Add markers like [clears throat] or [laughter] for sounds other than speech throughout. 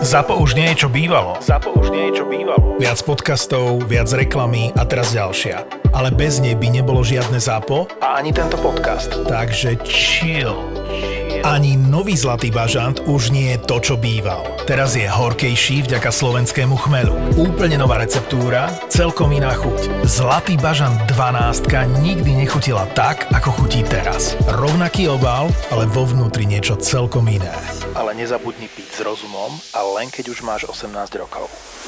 Zapo už nie je čo bývalo. Zapo už nie je čo bývalo. Viac podcastov, viac reklamy a teraz ďalšia. Ale bez nej by nebolo žiadne Zapo a ani tento podcast. Takže chill. Ani nový Zlatý bažant už nie je to, čo býval. Teraz je horkejší vďaka slovenskému chmelu. Úplne nová receptúra, celkom iná chuť. Zlatý bažant 12 nikdy nechutila tak, ako chutí teraz. Rovnaký obal, ale vo vnútri niečo celkom iné. Ale nezabudni piť s rozumom a len keď už máš 18 rokov.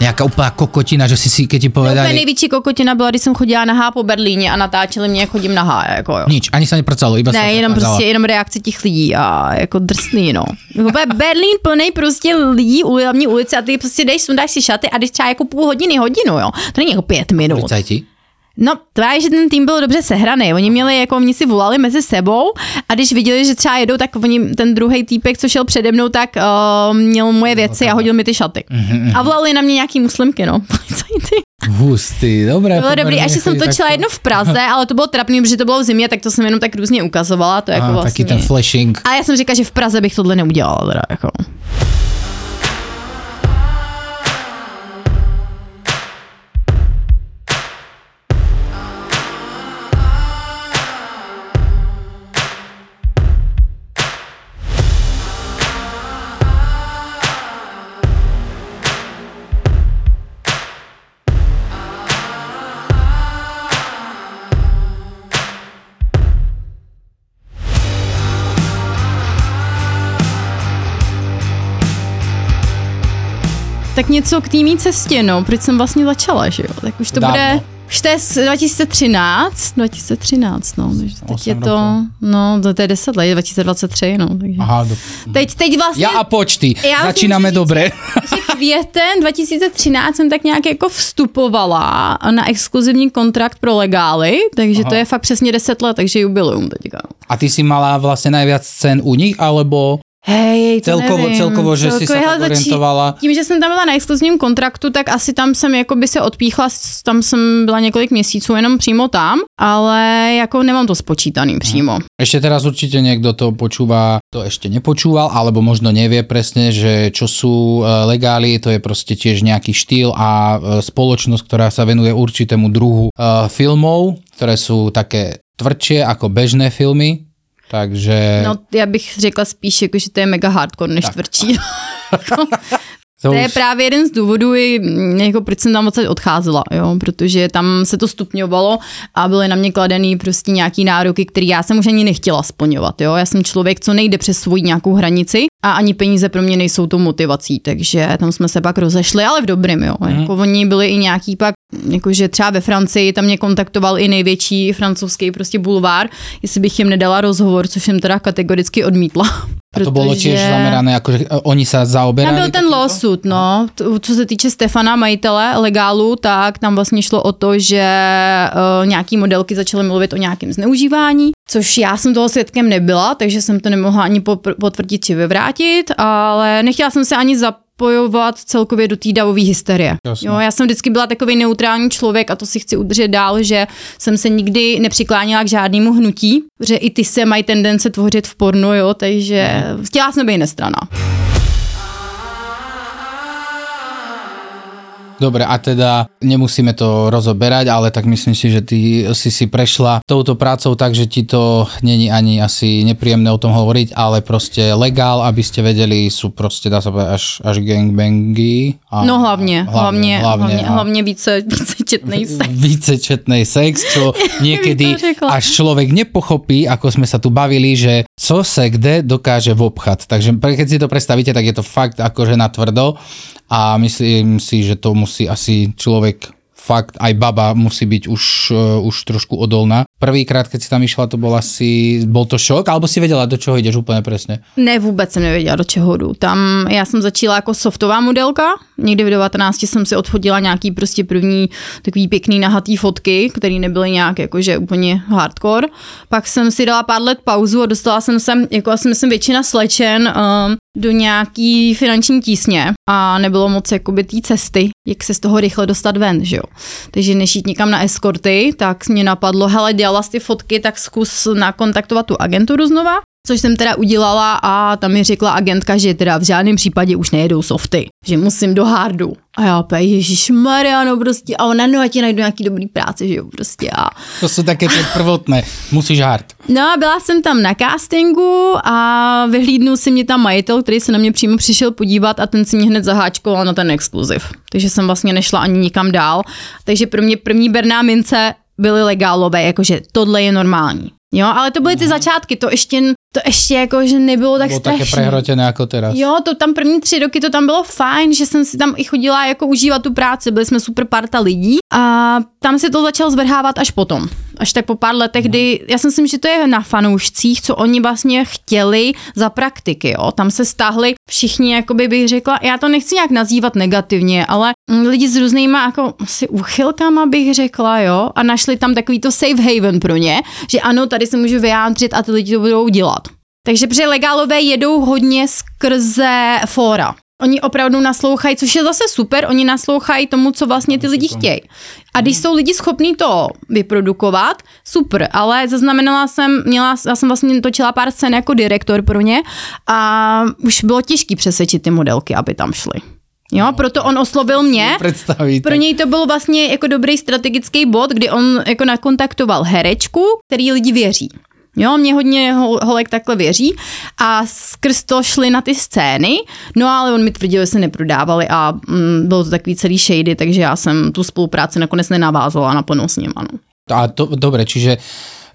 Nějaká úplná kokotina, že si si, ti No, povedali, úplně největší kokotina byla, když jsem chodila nahá po Berlíně a natáčeli mě, jak chodím nahá, jako jo. nič, ani sa neprcalo, iba Ne, jenom prostě jenom reakce těch lidí a jako drsný, no. Úplně Berlín plný prostě lidí u hlavní ulici a ty prostě jdeš, sundáš si šaty a jdeš třeba jako půl hodiny, hodinu, jo. To není jako pět minut. Policajti? No, právě, že ten tým byl dobře sehraný. Oni měli, jako oni si volali mezi sebou a když viděli, že třeba jedou, tak oni, ten druhý týpek, co šel přede mnou, tak uh, měl moje věci a hodil mi ty šaty. A volali na mě nějaký muslimky, no. [laughs] Hustý, dobré. Bylo dobrý, ještě jsem točila takto. jedno v Praze, ale to bylo trapný, protože to bylo v zimě, tak to jsem jenom tak různě ukazovala, to jako Á, vlastně. Taký ten flashing. Ale já jsem říkala, že v Praze bych tohle neudělala, teda, jako. Tak něco k té cestě, no, proč jsem vlastně začala, že jo, tak už to Dávno. bude, už to je z 2013, 2013, no, takže teď Osm je to, rokov. no, to, je 10 let, je 2023, no, takže. Aha, do... Teď, teď vlastně, Ja a počty, Já začínáme musím říct- že květen 2013 jsem tak nějak jako vstupovala na exkluzivní kontrakt pro legály, takže Aha. to je fakt přesně 10 let, takže jubileum teďka. A ty si mala vlastne najviac scén u nich, alebo Hej, to celkovo, nevím. celkovo, že si sa Celkově, tak orientovala? Tím, že jsem tam byla na exkluzivním kontraktu, tak asi tam jsem jako by se odpíchla, tam jsem byla několik měsíců jenom přímo tam, ale jako nemám to spočítaný přímo. Ešte teraz určite niekto to počúva, to ešte nepočúval, alebo možno nevie presne, že čo sú e, legály, to je proste tiež nejaký štýl a e, spoločnosť, ktorá sa venuje určitému druhu e, filmov, ktoré sú také tvrdšie ako bežné filmy, takže... No, já bych řekla spíš, jako, že to je mega hardcore než Tak. tvrdší. [laughs] to To je už- právě jeden z důvodů, mm, jako proč jsem tam odsaď odcházela, jo, protože tam se to stupňovalo a byly na mě kladený prostě nějaký nároky, které já jsem už ani nechtěla splňovat, jo. Já jsem člověk, co nejde přes svoji nějakou hranici a ani peníze pro mě nejsou tou motivací, takže tam jsme se pak rozešli, ale v dobrým, jo. Mhm. Jako oni byli i nějaký pak, jakože třeba ve Francii, tam mě kontaktoval i největší francouzský prostě bulvár, jestli bych jim nedala rozhovor, což jsem teda kategoricky odmítla. A to tiež protože- zamerané, akože e, oni sa zaoberali? tam byl ten lawsuit, no. Co se týče Stefana, majitele legálu, tak tam vlastně šlo o to, že uh, nějaký modelky začaly mluvit o nějakém zneužívání, což já jsem toho svědkem nebyla, takže jsem to nemohla ani potvrdit či vyvrátit, ale nechtěla jsem se ani zapojovat celkově do té davové hysterie. Jasně. Jo, já jsem vždycky byla takový neutrální člověk a to si chci udržet dál, že jsem se nikdy nepřiklánila k žádnému hnutí, že i ty se mají tendence tvořit v pornu, jo, takže chtěla jsem být nestrana. Dobre, a teda nemusíme to rozoberať, ale tak myslím si, že ty si si prešla touto prácou tak, že ti to není ani asi nepríjemné o tom hovoriť, ale proste legál, aby ste vedeli, sú proste, dá sa povedať, až, až gangbangy. A, No hlavně, hlavně, hlavně, hlavně, a hlavně více, více četnej sex. Vícečetnej sex, čo [laughs] niekedy až človek nepochopí, ako sme sa tu bavili, že co se kde dokáže vobchat. Takže keď si to predstavíte, tak je to fakt akože na tvrdo a myslím si, že to musí asi človek fakt aj baba musí byť už, uh, už trošku odolná prvýkrát, keď si tam išla, to bol asi, bol to šok, alebo si vedela, do čeho ideš úplně přesně? Ne, vůbec jsem nevěděla, do čeho jdu. Tam já jsem začala jako softová modelka, někdy v 19 jsem si odfotila nějaký prostě první takový pěkný nahatý fotky, které nebyly nějak jakože úplně hardcore. Pak jsem si dala pár let pauzu a dostala jsem se, jako asi myslím většina slečen, um, do nějaký finanční tísně a nebylo moc jakoby té cesty, jak se z toho rychle dostat ven, že jo. Takže než jít někam na eskorty, tak mě napadlo, hele, dělala jsi ty fotky, tak zkus nakontaktovat tu agenturu znova což jsem teda udělala a tam mi řekla agentka, že teda v žádném případě už nejedou softy, že musím do hardu. A já opět, Ježíš Mariano, prostě, a ona, no, a ti najdu nějaký dobrý práce, že jo, prostě. A... To jsou také ty [laughs] prvotné, musíš hard. No a byla jsem tam na castingu a vyhlídnul si mě tam majitel, který se na mě přímo přišel podívat a ten si mě hned zaháčkoval na ten exkluziv. Takže jsem vlastně nešla ani nikam dál. Takže pro mě první berná mince byly legálové, jakože tohle je normální. Jo, ale to byly ty začátky, to ještě, to ještě jako, že nebylo tak bylo strašné. také prehrotěné jako teraz. Jo, to tam první tři roky to tam bylo fajn, že jsem si tam i chodila jako užívat tu práci, byli jsme super parta lidí a tam se to začalo zvrhávat až potom. Až tak po pár letech, kdy, já si myslím, že to je na fanoušcích, co oni vlastně chtěli za praktiky, jo. Tam se stáhli všichni, jakoby bych řekla, já to nechci nějak nazývat negativně, ale lidi s různýma jako asi úchylkama bych řekla, jo, a našli tam takový to safe haven pro ně, že ano, tady se můžu vyjádřit a ty lidi to budou dělat. Takže protože legálové jedou hodně skrze fóra. Oni opravdu naslouchají, což je zase super, oni naslouchají tomu, co vlastně ty lidi chtějí. A když jsou lidi schopní to vyprodukovat, super, ale zaznamenala jsem, měla, já jsem vlastně točila pár scén jako direktor pro ně a už bylo těžké přesvědčit ty modelky, aby tam šly. Jo, no, proto on oslovil mě. Pro něj to byl vlastně jako dobrý strategický bod, kdy on jako nakontaktoval herečku, který lidi věří. Jo, mě hodně holek takhle věří a skrz to šli na ty scény, no ale on mi tvrdil, že se neprodávali a mm, bylo to takový celý shady, takže já jsem tu spolupráci nakonec nenavázala naplno s ním, ano. A to, dobre, čiže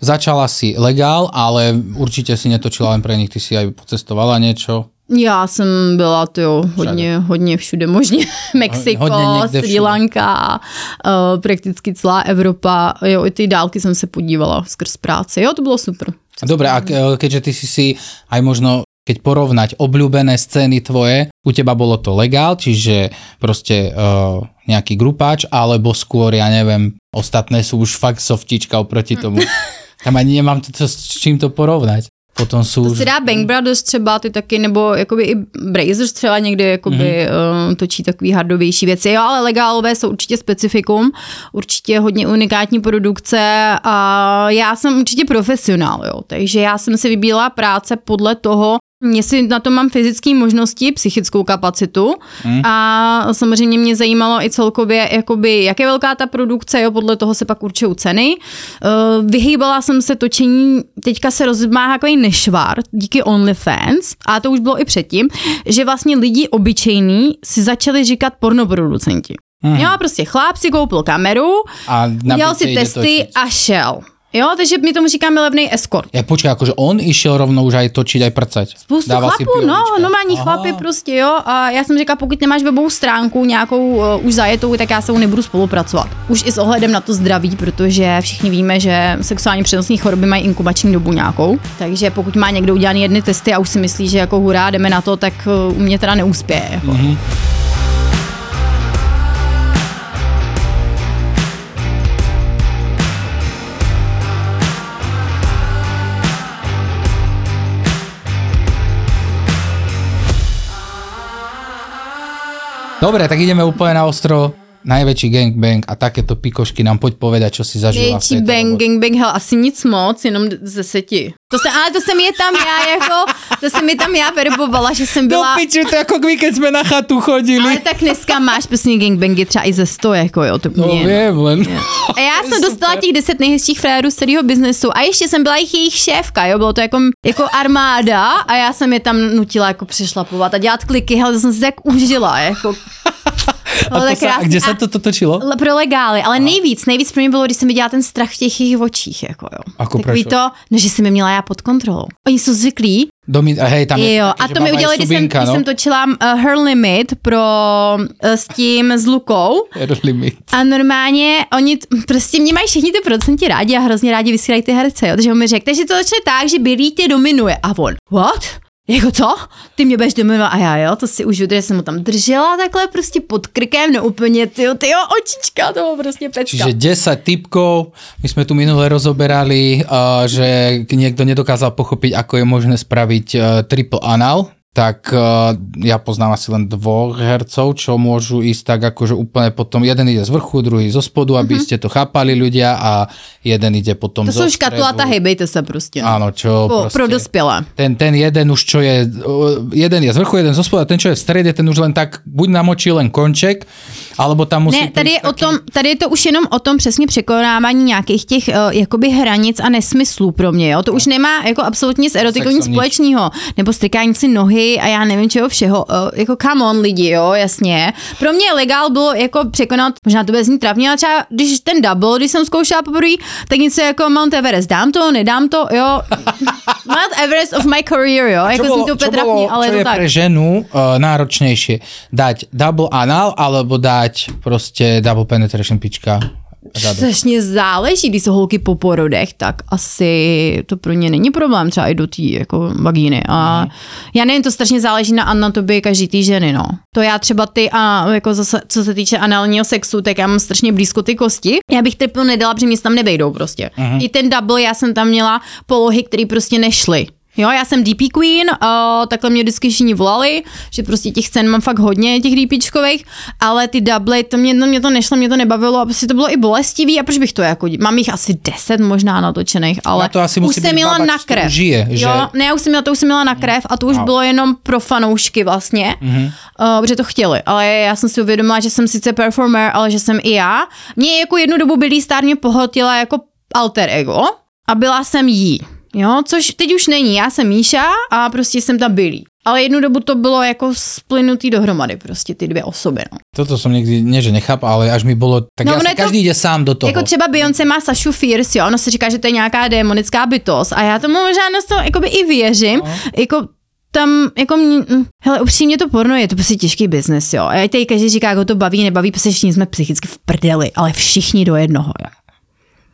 začala si legál, ale určitě si netočila len pre nich, ty si aj pocestovala niečo. Já jsem byla to hodně, hodně všude možně. [laughs] Mexiko, hodně Sri Lanka, uh, prakticky celá Evropa. Jo, i ty dálky jsem se podívala skrz práce. Jo, to bylo super. Dobre, a keďže ty si si aj možno keď porovnať obľúbené scény tvoje, u teba bolo to legál, čiže proste uh, nejaký grupáč, alebo skôr, ja neviem, ostatné sú už fakt softička oproti tomu. [laughs] Tam ani nemám to, to, s čím to porovnať. Potom jsou... To si dá Bang Brothers třeba, ty taky, nebo jakoby i Brazers třeba někdy jakoby mm-hmm. uh, točí takový hardovější věci. Jo, ale legálové jsou určitě specifikum, určitě hodně unikátní produkce a já jsem určitě profesionál, jo, takže já jsem si vybíla práce podle toho, Jestli na to mám fyzické možnosti, psychickou kapacitu hmm. a samozřejmě mě zajímalo i celkově, jakoby, jak je velká ta produkce, jo, podle toho se pak určují ceny. Uh, vyhýbala jsem se točení, teďka se rozmáhá takový nešvar díky OnlyFans, a to už bylo i předtím, že vlastně lidi obyčejní si začali říkat pornoproducenti. Hmm. Jo, prostě chlap si koupil kameru, a udělal si testy a šel. Jo, takže my tomu říkáme levný escort. Ja počkej, akože on išel rovnou už aj točiť, aj prcať. Spoustu Dával chlapů, no, normální chlapy prostě, jo. A já jsem říkala, pokud nemáš webovou stránku nějakou uh, už zajetou, tak já se nebudu spolupracovat. Už i s ohledem na to zdraví, protože všichni víme, že sexuálně přenosné choroby mají inkubační dobu nějakou. Takže pokud má někdo udělaný jedny testy a už si myslí, že jako hurá, jdeme na to, tak uh, u mě teda neuspěje. Jako. Mm-hmm. Dobre, tak ideme úplne na ostro najväčší gangbang a takéto pikošky nám poď povedať, čo si zažila Největší bang, gangbang, hell, asi nic moc, jenom ze deseti. To se, ale to jsem je tam já jako, to jsem mi tam já verbovala, že jsem byla... Do piču, to jako keď jsme na chatu chodili. Ale tak dneska máš prostě gangbangy třeba i ze sto, jako jo, to No mě, vím, len. A já jsem [laughs] dostala těch deset nejhezčích frérů z celého biznesu a ještě jsem byla jich jejich šéfka, jo, bylo to jako, jako armáda a já jsem je tam nutila jako přešlapovat a dělat kliky, hele, to jsem si tak užila, jako [laughs] [laughs] A, to sa, a kde sa to, to točilo? Pro legály, ale Aha. nejvíc, nejvíc pro mě bylo, když jsem viděla ten strach v těch jejich očích. Jako jo. Ako Takový to, no, že jsem je měla já pod kontrolou. Oni jsou zvyklí, Domi- hej, tam je jo, také, a že to mi udělali, když jsem, subinka, když no? jsem točila uh, Her Limit pro, uh, s tím, s Lukou. Her limit. A normálně oni t- prostě mě mají všichni ty producenti rádi a hrozně rádi vysílají ty herce, jo. Takže on mi řekl, takže to začne tak, že Billy tě dominuje. A on, what? Jako co? Ty mě budeš dominovat a já jo, to si už že jsem mu tam držela takhle prostě pod krkem, no úplně ty tyjo očička, to bylo prostě pecka. Čiže 10 typkov, my sme tu minule rozoberali, uh, že niekto nedokázal pochopiť, ako je možné spraviť uh, triple anal, tak uh, ja poznám asi len dvoch hercov, čo môžu ísť tak akože úplne potom, jeden ide z vrchu, druhý zo spodu, aby ste to chápali ľudia a jeden ide potom. To zo jsou škatulata, hejbejte se prostě. Áno, čo Po, proste, pro dospělé. ten, ten jeden už čo je, uh, jeden je z vrchu, jeden zo spodu a ten čo je v strede, ten už len tak buď namočí len konček, alebo tam musí Ne, tady je, prísť o tom, tady je to už jenom o tom přesně překonávání nějakých těch uh, jakoby hranic a nesmyslů pro mě. Jo? To už nemá jako absolutně s erotikou nic společného. Nebo strykání si nohy a já nevím čeho všeho. Uh, jako come on lidi, jo, jasně. Pro mě legál bylo jako překonat, možná to bude znít trapně, ale třeba když ten double, když jsem zkoušela poprvé, tak něco jako Mount Everest, dám to, nedám to, jo. [laughs] Mount Everest of my career, jo. Jako zní to úplně trapně, ale je je to tak. pre ženu uh, náročnejšie? Dať double anal alebo dať prostě double penetration pička? Řadu. Strašně záleží, když jsou holky po porodech, tak asi to pro ně není problém třeba i do té jako vagíny. A já nevím, to strašně záleží na anatomii každý té ženy, no. To já třeba ty, a jako zase, co se týče análního sexu, tak já mám strašně blízko ty kosti. Já bych triple nedala, protože mě tam nevejdou prostě. I ten double, já jsem tam měla polohy, které prostě nešly. Jo, já jsem DP Queen, uh, takhle mě vždycky všichni volali, že prostě těch scén mám fakt hodně, těch DPčkových, ale ty double, to mě, no, mě to nešlo, mě to nebavilo a prostě to bylo i bolestivý a proč bych to jako, mám jich asi 10 možná natočených, ale Na to asi už jsem měla na krev. žije, že- Jo, ne, já už jsem měla, to už jsem měla na krev a to už No. bylo jenom pro fanoušky vlastně, mm-hmm. uh, protože to chtěli, ale já jsem si uvědomila, že jsem sice performer, ale že jsem i já. Mě jako jednu dobu Billy Star mě pohotila jako alter ego a byla jsem jí. Jo, což teď už není, já jsem Míša a prostě jsem ta Billy. Ale jednu dobu to bylo jako splynutý dohromady, prostě ty dvě osoby. No. Toto som nikdy, nie že nechápal, ale až mi bolo, tak No, je to- každý ide sám do toho. Jako třeba Beyoncé má Sašu Fierce, jo, ono se říká, že to je nějaká démonická bytost a já tomu možná na to jakoby i věřím, no. jako tam, jako mě, mm, hele, upřímně to porno je to prostě těžký biznes, jo. A já tady každý říká, jako to baví, nebaví, prostě všichni jsme psychicky v prdeli, ale všichni do jednoho, jo.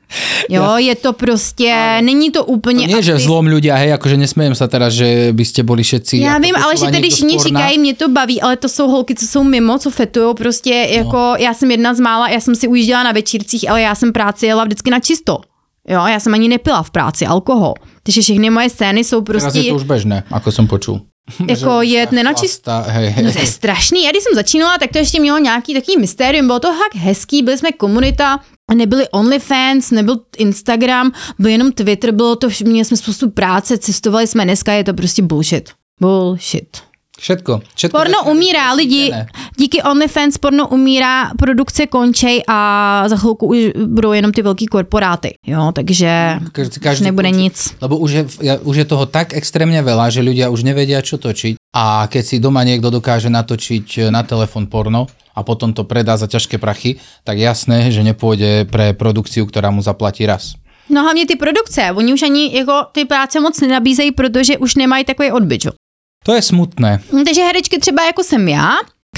[laughs] Jo, je to prostě, není to úplně... nie, že zlom ľudia, hej, akože nesmiem sa teraz, že by ste boli všetci... Já vím, ale že niekto všichni říkají, mě to baví, ale to jsou holky, co jsou mimo, co fetujou, prostě jako, no. já jsem jedna z mála, já jsem si ujížděla na večírcích, ale já jsem práci jela vždycky na čisto. Jo, já jsem ani nepila v práci alkohol. Takže všechny moje scény jsou Teraz prostě, je to už bežné, ako som počul. [laughs] jako jet nenačisto. Chlasta, hej, hej. No to je strašný. Já když jsem začínala, tak to ještě mělo nějaký takový mystérium, bylo to fakt hezký, byli jsme komunita, nebyli OnlyFans, nebyl Instagram, byl jenom Twitter, bylo to, měli jsme spoustu práce, cestovali jsme, dneska je to prostě bullshit. Bullshit. Všetko. všetko Porno umírá, lidi, díky OnlyFans porno umírá, produkce končej a za chvilku už budou jenom ty velký korporáty, jo, takže Každý, už nebude nic. Lebo už je, už je toho tak extrémne veľa, že ľudia už nevedia, čo točiť. A keď si doma niekto dokáže natočiť na telefon porno a potom to predá za ťažké prachy, tak jasné, že nepôjde pre produkciu, ktorá mu zaplatí raz. No hlavně ty produkce, oni už ani jako ty práce moc nenabízejí, protože už nemají takový odbyt. To je smutné. Hm, Takže herečky třeba jako jsem já,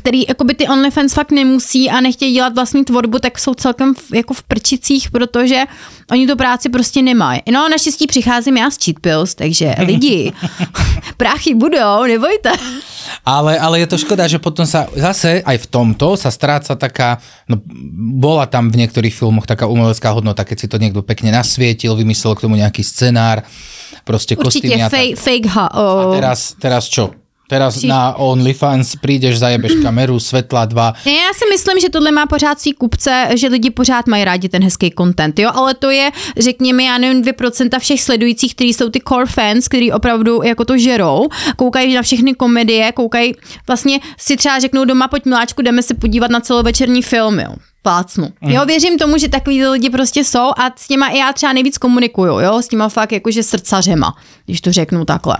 který jakoby ty OnlyFans fakt nemusí a nechtějí dělat vlastní tvorbu, tak jsou celkem v, jako v prčicích, protože oni tu práci prostě nemají. No naštěstí přicházím já z cheat pills, takže [laughs] lidi, prachy budou, nebojte. Ale, ale je to škoda, že potom sa zase aj v tomto sa stráca taká, no bola tam v niektorých filmoch taká umelecká hodnota, keď si to niekto pekne nasvietil, vymyslel k tomu nejaký scenár, proste Určitě kostýmy a tak. fake, fake ha, A o, teraz, teraz čo? Teraz Všichni- na OnlyFans prídeš, zajebeš [clears throat] kameru, svetla dva. Ne, Já si myslím, že tohle má pořád svý kupce, že lidi pořád mají rádi ten hezký content, jo, ale to je, řekněme, já nevím, 2% všech sledujících, kteří jsou ty core fans, kteří opravdu jako to žerou, koukají na všechny komedie, koukají, vlastně si třeba řeknou doma, pojď miláčku, jdeme se podívat na celovečerní film, jo. Plácnu. Jo, věřím tomu, že takový lidi prostě jsou a s těma i já třeba nejvíc komunikuju, jo, s těma fakt jakože srdcařema, když to řeknu takhle.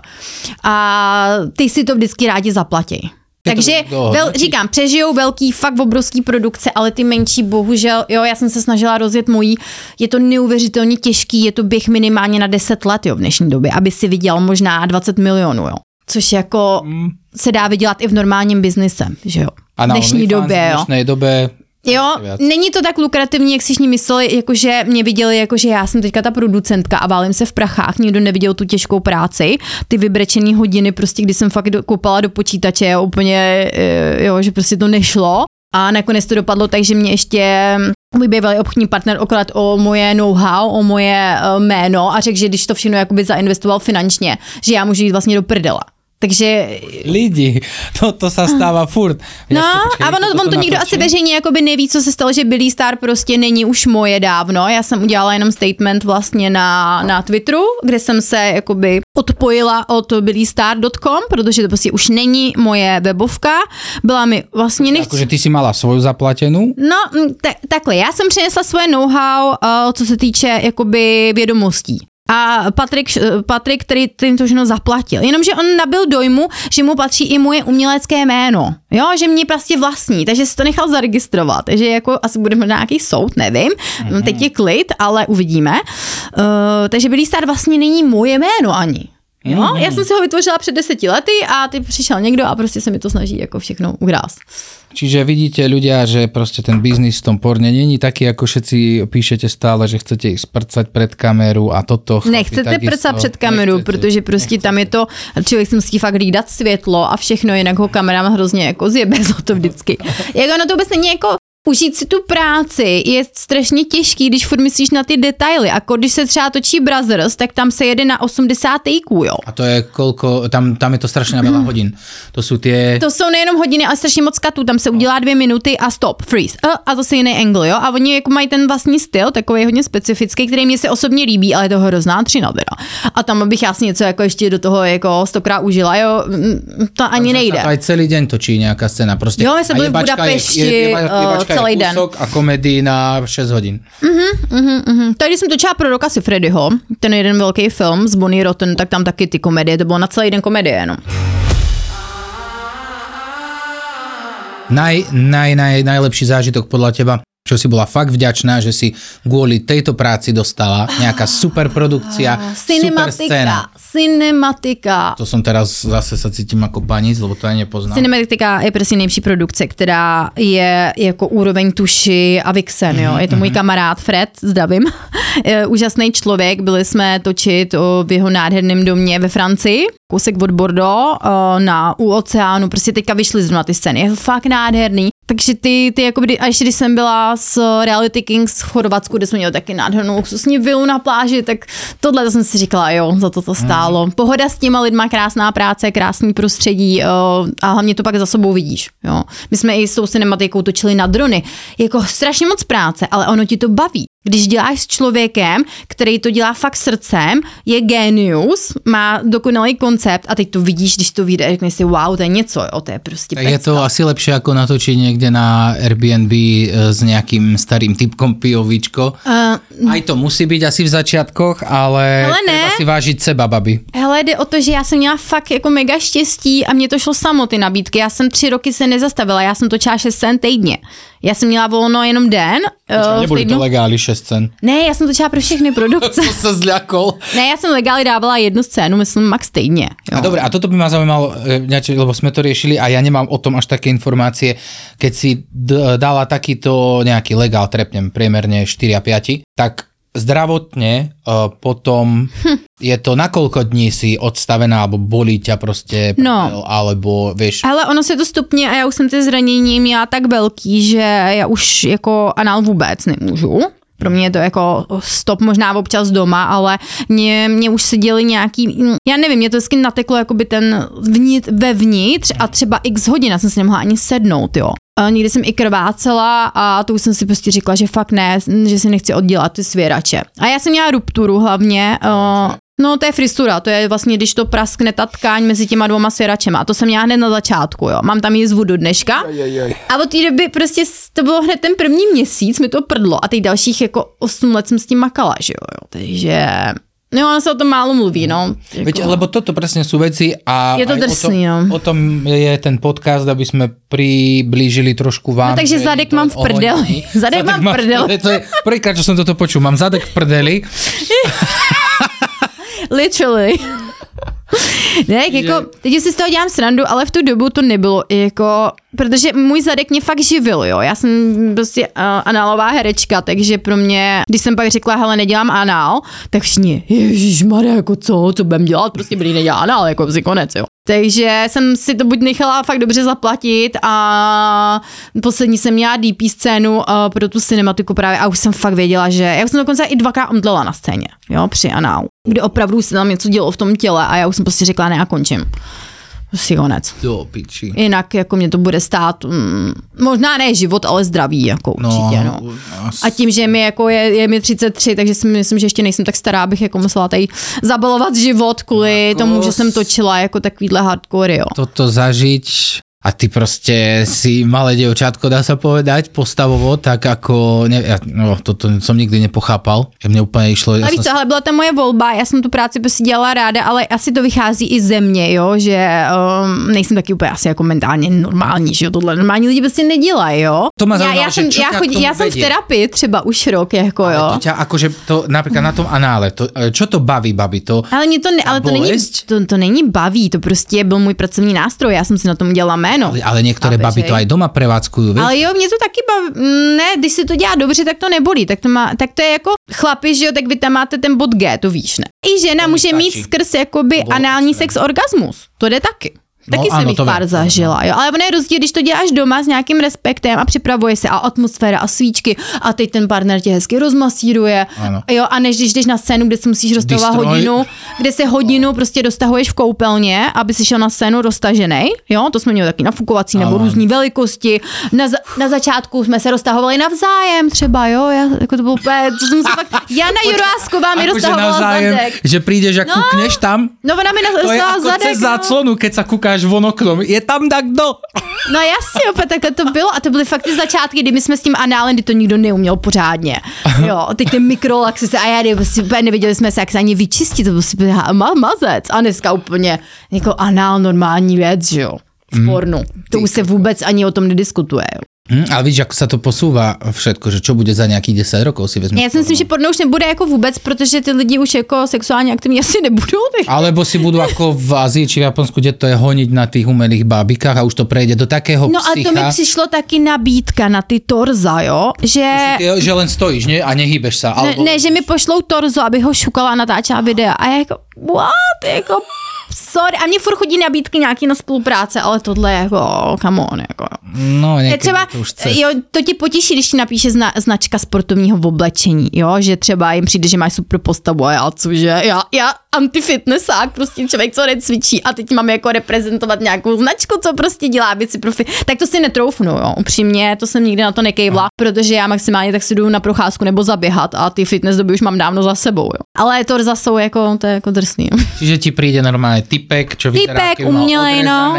A ty si to vždycky rádi zaplatí. Takže vel, říkám, přežijou velký, fakt obrovský produkce, ale ty menší, bohužel, jo, já jsem se snažila rozjet mojí, je to neuvěřitelně těžký, je to běh minimálně na 10 let, jo, v dnešní době, aby si vydělal možná 20 milionů, jo. Což jako mm. se dá vydělat i v normálním biznise, že jo. A na dnešní době, jo. V dnešní době Jo, není to tak lukrativní, jak si všichni mysleli, jakože mě viděli, jakože já jsem teďka ta producentka a válím se v prachách, nikdo neviděl tu těžkou práci, ty vybrečený hodiny, prostě kdy jsem fakt do, koupala do počítače, úplně, eh, jo, že prostě to nešlo. A nakonec to dopadlo tak, že mě ještě vybývalý obchodní partner okrát o moje know-how, o moje uh, jméno a řekl, že když to všechno jakoby zainvestoval finančně, že já můžu jít vlastně do prdela. Takže... Lidi, to, to se stává furt. No počkej, a ono, to, on to nikdo asi veřejně jakoby neví, co se stalo, že Billy Star prostě není už moje dávno. Já jsem udělala jenom statement vlastně na, na Twitteru, kde jsem se jakoby odpojila od billystar.com, protože to prostě už není moje webovka. Byla mi vlastně nechci... Jakože ty si mala svoju zaplatenou? No, t- takhle, já jsem přinesla svoje know-how, uh, co se týče jakoby vědomostí a Patrik, Patrik který, který to všechno zaplatil. Jenomže on nabil dojmu, že mu patří i moje umělecké jméno. Jo, že mě prostě vlastní, takže si to nechal zaregistrovat. Takže jako asi budeme na nějaký soud, nevím. Mm-hmm. Teď je klid, ale uvidíme. Uh, takže Billy Star vlastně není moje jméno ani. Jo? Mm-hmm. Já jsem si ho vytvořila před deseti lety a ty přišel někdo a prostě se mi to snaží jako všechno ukrást. Čiže vidíte ľudia, že prostě ten biznis v tom porne není taký, ako všetci píšete stále, že chcete ich sprcať pred kameru a toto. Nechcete prcat před kameru, nechcete, protože prostě nechcete. tam je to, člověk si musí fakt hlídat světlo a všechno, jinak ho kamera hrozně jako zjebe za to vždycky. jako ono to vůbec není jako Užít si tu práci je strašně těžký, když furt myslíš na ty detaily. A když se třeba točí Brothers, tak tam se jede na 80 tejků, jo. A to je kolko, tam, tam je to strašně veľa mm. hodin. To jsou ty... To jsou nejenom hodiny, ale strašně moc katů. Tam se udělá dvě minuty a stop, freeze. A zase jiný angle, jo. A oni jako mají ten vlastní styl, takový hodně specifický, který mě se osobně líbí, ale je to hrozná třina teda. A tam bych já si něco jako ještě do toho jako stokrát užila, jo. To ani nejde. A celý den točí nějaká scéna. Prostě. Jo, my jsme byli v Budapešti. Je, je, je, je, je, celý den. a komedii na 6 hodin. Uh-huh, uh-huh, uh-huh. Tady jsem točila pro Roka Freddyho, ten jeden velký film z Bonnie Rotten, tak tam taky ty komedie, to bylo na celý den komedie no. Naj, naj, naj, najlepší zážitok podľa teba čo si bola fakt vďačná, že si kvôli tejto práci dostala nejaká super produkcia, super scéna. Cinematika. To som teraz zase sa cítim ako panic, lebo to ja nepoznám. Cinematika je prostě nejlepší produkce, která je jako úroveň tuši a Vixen, jo. Je to můj mhm. kamarád Fred, zdravím. [laughs] Úžasný člověk, byli jsme točit v jeho nádherném domě ve Francii, kousek od Bordeaux, na, u oceánu, prostě teďka vyšly zrovna ty scény. Je fakt nádherný. Takže ty, ty jako a ještě když jsem byla s Reality Kings v Chorvatsku, kde jsme měli taky nádhernou luxusní vilu na pláži, tak tohle to jsem si říkala, jo, za to to stálo. Mm. Pohoda s těma lidma, krásná práce, krásný prostředí a hlavně to pak za sebou vidíš. Jo. My jsme i s tou cinematikou točili na drony. Jako strašně moc práce, ale ono ti to baví. Když děláš s člověkem, který to dělá fakt srdcem, je genius, má dokonalý koncept a teď to vidíš, když to vyjde, řekne si, wow, to je něco, jo, to je prostě pecka. Je to asi lepší jako natočit někde na Airbnb eh, s nějakým starým typkom pijovičko. Uh, Aj to musí být asi v začátkoch, ale, ale ne. treba si vážit seba, babi. Hele, jde o to, že já jsem měla fakt jako mega štěstí a mě to šlo samo ty nabídky. Já jsem tři roky se nezastavila, já jsem točila 6 cent týdně. Já jsem měla volno jenom den. Počkej, uh, nebyly to legály 6 cen. Ne, já jsem točila pro všechny produkce. [laughs] to se zľakol. Ne, já jsem legály dávala jednu scénu, myslím max týdně. Jo. A dobré, a toto by ma zaujímalo, eh, lebo jsme to riešili a ja nemám o tom až také informácie, keď si dala takýto nejaký legál, trepnem, priemerne 4 a 5, tak zdravotne uh, potom hm. je to na kolko dní si odstavená, alebo bolí ťa prostě no. alebo vieš. Ale ono se to stupně a já už jsem ty zranění měla tak velký, že já už jako anal vůbec nemůžu. Pro mě je to jako stop možná občas doma, ale mě, mě už se děli nějaký, já nevím, mě to vždycky nateklo jakoby ten vnitř, vevnitř a třeba x hodin, jsem si nemohla ani sednout, jo. Někdy jsem i krvácela a to už jsem si prostě řekla, že fakt ne, že si nechci oddělat ty svěrače. A já jsem měla rupturu hlavně, uh, No to je fristura, to je vlastně, když to praskne ta tkáň mezi těma dvoma svěračema. A to jsem měla hned na začátku, jo. Mám tam jizvu do dneška. A od té doby prostě to bylo hned ten první měsíc, mi to prdlo. A teď dalších jako 8 let jsem s tím makala, že jo. Takže No, ono se o tom málo mluví, no. Jako... Veď, lebo toto presne sú veci a je to drsný, o, tom, no. o tom je ten podcast, aby sme priblížili trošku vám. No, takže zadek mám v prdeli. [laughs] Zadek, zadek mám v prdeli. To je prvýkrát, čo som toto počul. Mám zadek v prdeli. [laughs] Literally. [laughs] ne, jako, teď si z toho dělám srandu, ale v tu dobu to nebylo jako, protože můj zadek mě fakt živil, jo. Já jsem prostě uh, análová herečka, takže pro mě, když jsem pak řekla, hele, nedělám anál, tak všichni, ježišmarja, jako co, co budem dělat, prostě byli nedělá anál, jako si konec, jo. Takže jsem si to buď nechala fakt dobře zaplatit a poslední jsem měla DP scénu uh, pro tu cinematiku právě a už jsem fakt věděla, že já jsem dokonce i dvakrát omdlela na scéně, jo, při anál, kde opravdu se tam něco dělo v tom těle a já už jsem prostě řekla, ne, já končím si konec. Jo, piči. Jinak jako mě to bude stát, mm, možná ne život, ale zdraví, jako no, určitě, no. A tím, že mi jako je, je mi 33, takže si myslím, že ještě nejsem tak stará, abych jako musela tady zabalovat život kvůli jako tomu, že jsem točila jako takovýhle hardcore, jo. Toto zažiť a ty prostě si malé dievčatko, dá sa povedať, postavovo, tak ako, ne, ja, no, toto som nikdy nepochápal, mne úplně išlo. Ale víš co, ale byla to moje volba, já jsem tu práci prostě dělala ráda, ale asi to vychází i ze mě, jo, že um, nejsem taky úplně asi jako mentálně normální, že jo, tohle normální lidi prostě nedělají, jo. To má já, já, jsem, já, chodí, já jsem v terapii třeba už rok, jako ale jo. To ťa, akože to například na tom anále, to, čo to baví, babi, to Ale mě to, ne, ale to není, to, to není baví, to prostě byl můj pracovní nástroj, já jsem si na tom dělala jméno. Ale, ale některé Chápeš, baby to aj doma prevádzkujú, Ale jo, mě to taky baví. Ne, když se to dělá dobře, tak to nebolí. Tak to, má, tak to je jako chlapi, že jo, tak vy tam máte ten bod G, to víš, ne? I žena to může stačí. mít skrz jakoby anální sex orgasmus. To jde taky. Taky no, jsem jich pár zažila, jo. Ale ono je rozdíl, když to děláš doma s nějakým respektem a připravuje se a atmosféra a svíčky a teď ten partner tě hezky rozmasíruje, ano. jo, a než když jdeš na scénu, kde si musíš roztahovat hodinu, kde se hodinu prostě dostahuješ v koupelně, aby si šel na scénu roztažený, jo, to jsme měli taky nafukovací nebo různé velikosti. Na, za, na začátku jsme se roztahovali navzájem třeba, jo, já, jako to bylo úplně, to jsem se fakt, Jana Jurášková mi roztahovala zadek. Že přijdeš a no, kukneš tam? No ona mi roztahovala zadek. Jako zadek, no. keď sa koukáš von oknom, je tam tak kdo? No jasně, opět takhle to bylo a to byly fakt ty začátky, kdy my jsme s tím análem, kdy to nikdo neuměl pořádně. Jo, teď ten mikrolaxis a já prostě neviděli jsme se, jak se ani vyčistit, to byl si mazec a dneska úplně jako anál normální věc, že jo v mm. pornu. To už se vůbec ani o tom nediskutuje. Hmm, ale víš, jak se to posouvá všetko, že čo bude za nějakých 10 rokov si vezme. Já si myslím, že porno už nebude jako vůbec, protože ty lidi už jako sexuálně aktivní asi nebudou. Tak... Alebo si budou jako v Azii či v Japonsku, kde to je honit na těch umelých bábikách a už to prejde do takého No a to mi přišlo taky nabídka na ty torza, jo? Že, že, že len stojíš, ne? A nehýbeš se. Alebo... Ne, ne, že mi pošlou torzo, aby ho šukala a natáčela videa. A já jako, what? Jako, sorry, a mě furt chodí nabídky nějaký na spolupráce, ale tohle je jako, come on, jako. No, je třeba, to, už jo, to ti potěší, když ti napíše zna, značka sportovního oblečení, jo, že třeba jim přijde, že máš super postavu a já cože, já, já antifitnessák, prostě člověk, co necvičí a teď mám jako reprezentovat nějakou značku, co prostě dělá věci profi, tak to si netroufnu, jo, upřímně, to jsem nikdy na to nekejvla, no. protože já maximálně tak si jdu na procházku nebo zaběhat a ty fitness doby už mám dávno za sebou, jo. Ale to zase jsou jako, to je jako drsný. Jo. Čiže ti přijde normálně typek, čo typek, umělej, no.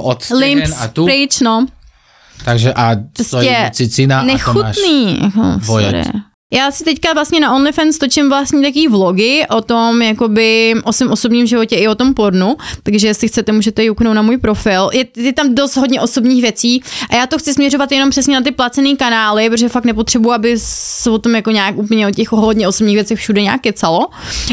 Uh, od Limps, a tu. pryč, no. Takže a to je cicina nechutný, a to máš já si teďka vlastně na OnlyFans točím vlastně takový vlogy o tom, jakoby o svém osobním životě i o tom pornu, takže jestli chcete, můžete juknout na můj profil. Je, je tam dost hodně osobních věcí a já to chci směřovat jenom přesně na ty placené kanály, protože fakt nepotřebuji, aby se o tom jako nějak úplně o těch hodně osobních věcech všude nějak kecalo.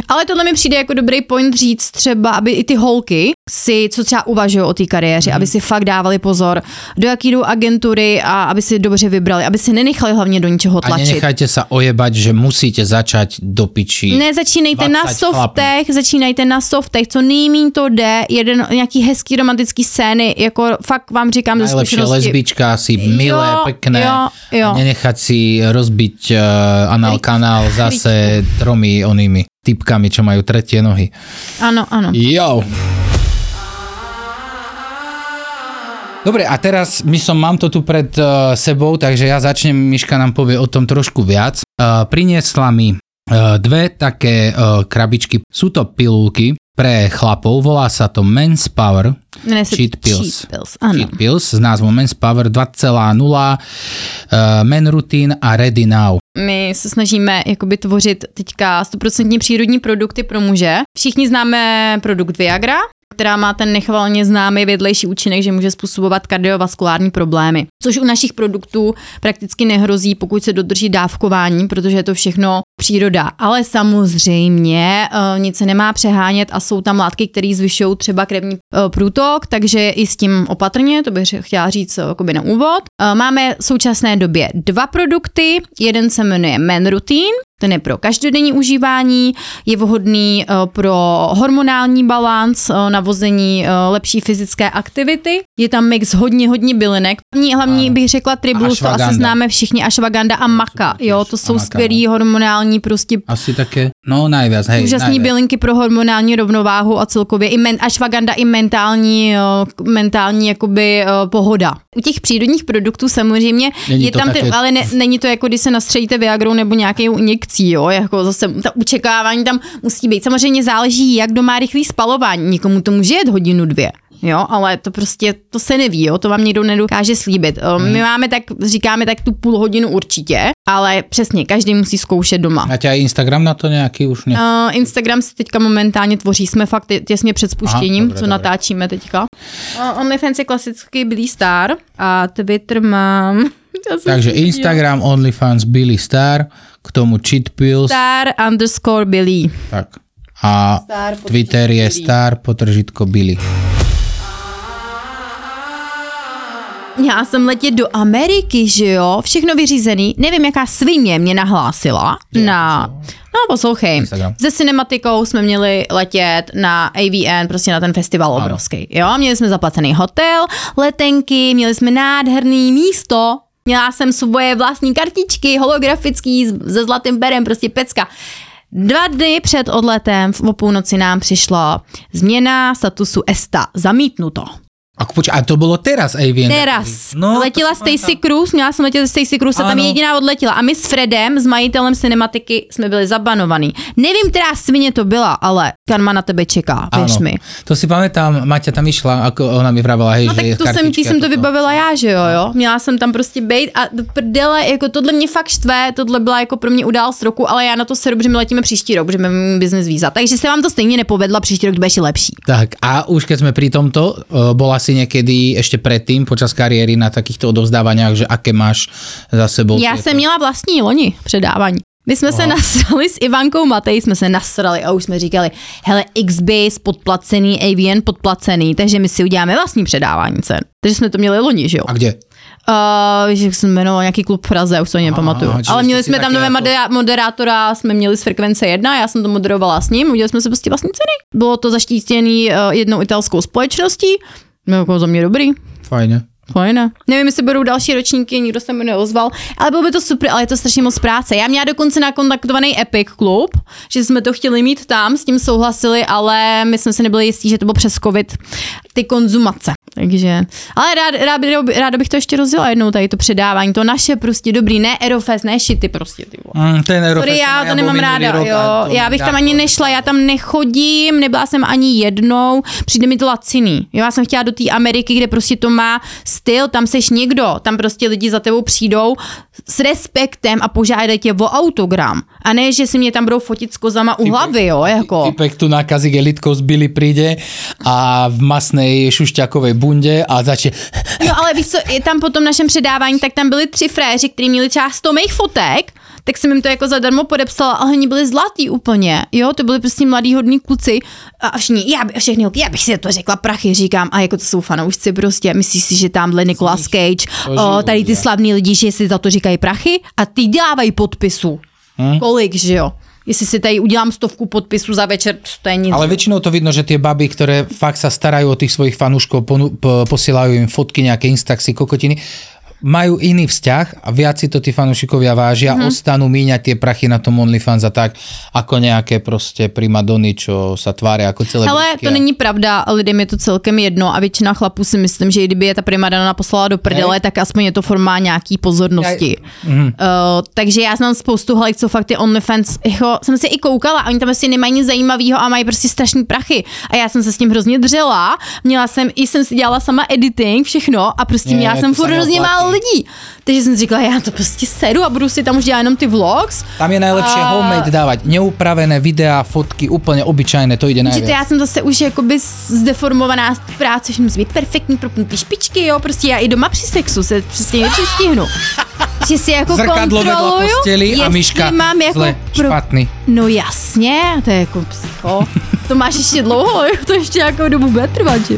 Ale tohle mi přijde jako dobrý point říct třeba, aby i ty holky si, co třeba uvažují o té kariéře, mm. aby si fakt dávali pozor, do jaký jdou agentury a aby si dobře vybrali, aby si nenechali hlavně do ničeho tlačit. A nenechajte se ojebať, že musíte začať do piči. Ne, začínejte na softech, chlapů. začínajte na softech, co nejmín to jde, jeden nějaký hezký romantický scény, jako fakt vám říkám ze zkušenosti. lesbička, si milé, jo, pekné, jo, jo. nenechat si rozbiť uh, anal kanál zase tromi onými typkami, čo majú tretie nohy. Ano, ano. Jo. Dobre, a teraz my som, mám to tu pred uh, sebou, takže ja začnem, Miška nám povie o tom trošku viac. Uh, priniesla mi dve také krabičky. Sú to pilulky, pre chlapov, volá sa to Men's Power Cheat Pills. Cheat Pills, ano. Cheat Pills s názvom Men's Power 2.0 uh, Men Routine a Ready Now. My se snažíme jakoby tvořit teďka 100% přírodní produkty pro muže. Všichni známe produkt Viagra, která má ten nechvalně známý vedlejší účinek, že může způsobovat kardiovaskulární problémy. Což u našich produktů prakticky nehrozí, pokud se dodrží dávkování, protože je to všechno příroda. Ale samozřejmě uh, nic se nemá přehánět a jsou tam látky, které zvyšují třeba krevní uh, průtok, takže i s tím opatrně, to bych chtěla říct uh, na úvod. Máme v současné době dva produkty, jeden se jmenuje Men Routine, ten je pro každodenní užívání, je vhodný eh, pro hormonální balans, eh, navození eh, lepší fyzické aktivity. Je tam mix hodně, hodně bylinek. Hlavní, hlavní bych řekla tribulus, to asi známe všichni, ashwagandha a maka. Jo, to jsou skvělý no. hormonální prostě. Asi také, no najviac, hej. Úžasný bylinky pro hormonální rovnováhu a celkově i men, ashwagandha i mentální, mentální jakoby pohoda. U těch přírodních produktů samozřejmě není je tam, ty, ale ne, není to jako když se nastředíte Viagrou nebo nějaký injekcí akcí, jo, jako zase ta očekávání tam musí být. Samozřejmě záleží, jak kdo má rychlý spalování. Nikomu to může jet hodinu, dvě. Jo, ale to prostě, to se neví, jo, to vám někdo nedokáže slíbit. Hmm. My máme tak, říkáme tak tu půl hodinu určitě, ale přesně, každý musí zkoušet doma. A tě Instagram na to nějaký už ne? Uh, Instagram si teďka momentálně tvoří, jsme fakt těsně před spuštěním, Aha, dobré, co dobré. natáčíme teďka. Uh, OnlyFans je klasický Billy Star a Twitter mám... [laughs] Takže Instagram, OnlyFans, Billy Star, k tomu cheat pills. Star underscore Billy. Tak. A star, Twitter je Billy. star potržitko Billy. Já jsem letět do Ameriky, že jo, všechno vyřízený. Nevím, jaká svině mě nahlásila je, na... No poslouchej, Instagram. se cinematikou jsme měli letět na AVN, prostě na ten festival obrovský. Jo, měli jsme zaplacený hotel, letenky, měli jsme nádherný místo, Měla jsem svoje vlastní kartičky holografický se zlatým berem, prostě pecka. Dva dny před odletem v půlnoci nám přišla změna statusu ESTA. Zamítnuto. A, poč- a to bylo teraz Avian. Teraz. No, Letěla Stacy Cruz, měla jsem letět Stacy Cruz a tam jediná odletěla. A my s Fredem, s majitelem cinematiky, jsme byli zabanovaní. Nevím, která svině to byla, ale karma na tebe čeká, věř mi. To si pamätám, Maťa tam išla, jako ona mi vravila, hej, no, že tak to jsem, ty jsem to vybavila já, že jo, jo. Měla jsem tam prostě bejt a prdele, jako tohle mě fakt štve, tohle byla jako pro mě událost roku, ale já na to seru, že my letíme příští rok, že máme business víza. Takže se vám to stejně nepovedla, příští rok bude ještě lepší. Tak a už keď jsme při tomto, uh, bola si někdy ještě předtím počas kariéry na takýchto odovzdávaniach, že aké máš za sebou? Já jsem měla vlastní loni předávání. My jsme Aha. se nasrali s Ivankou Matej, jsme se nasrali a už jsme říkali, hele, XBase podplacený, AVN podplacený, takže my si uděláme vlastní předávání cen. Takže jsme to měli loni, že jo? A kde? Uh, víš, jak se jmenoval, nějaký klub v Praze, už to ani nepamatuju. Ale měli jsme tam nové jako... moderátora, jsme měli z frekvence jedna, já jsem to moderovala s ním, udělali jsme se prostě vlastní ceny. Bylo to zaštítěný uh, jednou italskou společností, no jako za mě dobrý. Fajně. Fajn. Nevím, jestli budou další ročníky, nikdo se mi neozval, ale bylo by to super, ale je to strašně moc práce. Já měla dokonce nakontaktovaný Epic klub, že jsme to chtěli mít tam, s tím souhlasili, ale my jsme se nebyli jistí, že to bylo přes covid ty konzumace. Takže, ale rád, rád, rád, ráda bych to ještě rozjela jednou, tady to předávání, to naše prostě dobrý, ne Aerofest, ne šity prostě, ty mm, ten Aerofest Sorry, já to nemám ráda, rok, jo, já bych tam ani nešla, já tam nechodím, nebyla jsem ani jednou, přijde mi to laciný, jo, já jsem chtěla do té Ameriky, kde prostě to má styl, tam seš někdo, tam prostě lidi za tebou přijdou s respektem a požádají tě o autogram. A ne, že si mě tam budou fotit s kozama u hlavy, jo, jako. Typek tu nákazy gelitkou zbyli přijde a v masnej šušťakové bundě a začne... No ale víš co, je tam po tom našem předávání, tak tam byli tři fréři, kteří měli třeba 100 mých fotek tak jsem jim to jako zadarmo podepsala, ale oni byli zlatý úplně, jo, to byli prostě mladí hodní kluci a všichni, já bych, všechny, já bych si to řekla prachy, říkám, a jako to jsou fanoušci prostě, myslíš si, že tamhle Nicolas Cage, o, tady ty slavní lidi, že si za to říkají prachy a ty dělávají podpisu. Hmm? Kolik, že jo? jestli si tady udělám stovku podpisů za večer, to je nic. Ale většinou to vidno, že ty baby, které fakt sa starají o těch svojich fanúškov, posílají jim fotky, nějaké instaxy, kokotiny, majú iný vzťah a viac si to tí fanúšikovia vážia, mm-hmm. ostanú míňať tie prachy na tom OnlyFans a tak, ako nejaké prostě primadony, čo sa tvária ako celé. Ale to není pravda, lidem je to celkem jedno a většina chlapů si myslím, že i kdyby je ta primadona poslala do prdele, tak aspoň je to forma nějaký pozornosti. Mm-hmm. Uh, takže já znám spoustu holek, co fakt ty OnlyFans, jako, jsem si i koukala a oni tam prostě nemají nic zajímavého a mají prostě strašný prachy. A já jsem se s tím hrozně dřela, měla jsem, i jsem si dělala sama editing, všechno a prostě měla jsem furt hrozně málo lidí. Takže jsem říkala, já to prostě sedu a budu si tam už dělat jenom ty vlogs. Tam je nejlepší a... homemade dávat neupravené videa, fotky, úplně obyčajné, to jde nejvíc. já jsem zase už jakoby zdeformovaná z práce, že musí být perfektní propnutý špičky, jo, prostě já i doma při sexu se přesně nepřistihnu. [laughs] že si jako Zrkadlo kontroluju, posteli a myška mám jako zle, pro... špatný. No jasně, to je jako psycho. [laughs] to máš ještě dlouho, to ještě jako dobu bude trvat, že?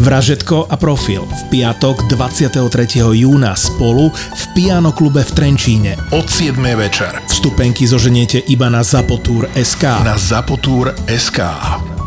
Vražetko a profil v piatok 23. júna spolu v Piano klube v Trenčíne od 7. večer. Vstupenky zoženiete iba na Zapotur SK. Na Zapotur SK.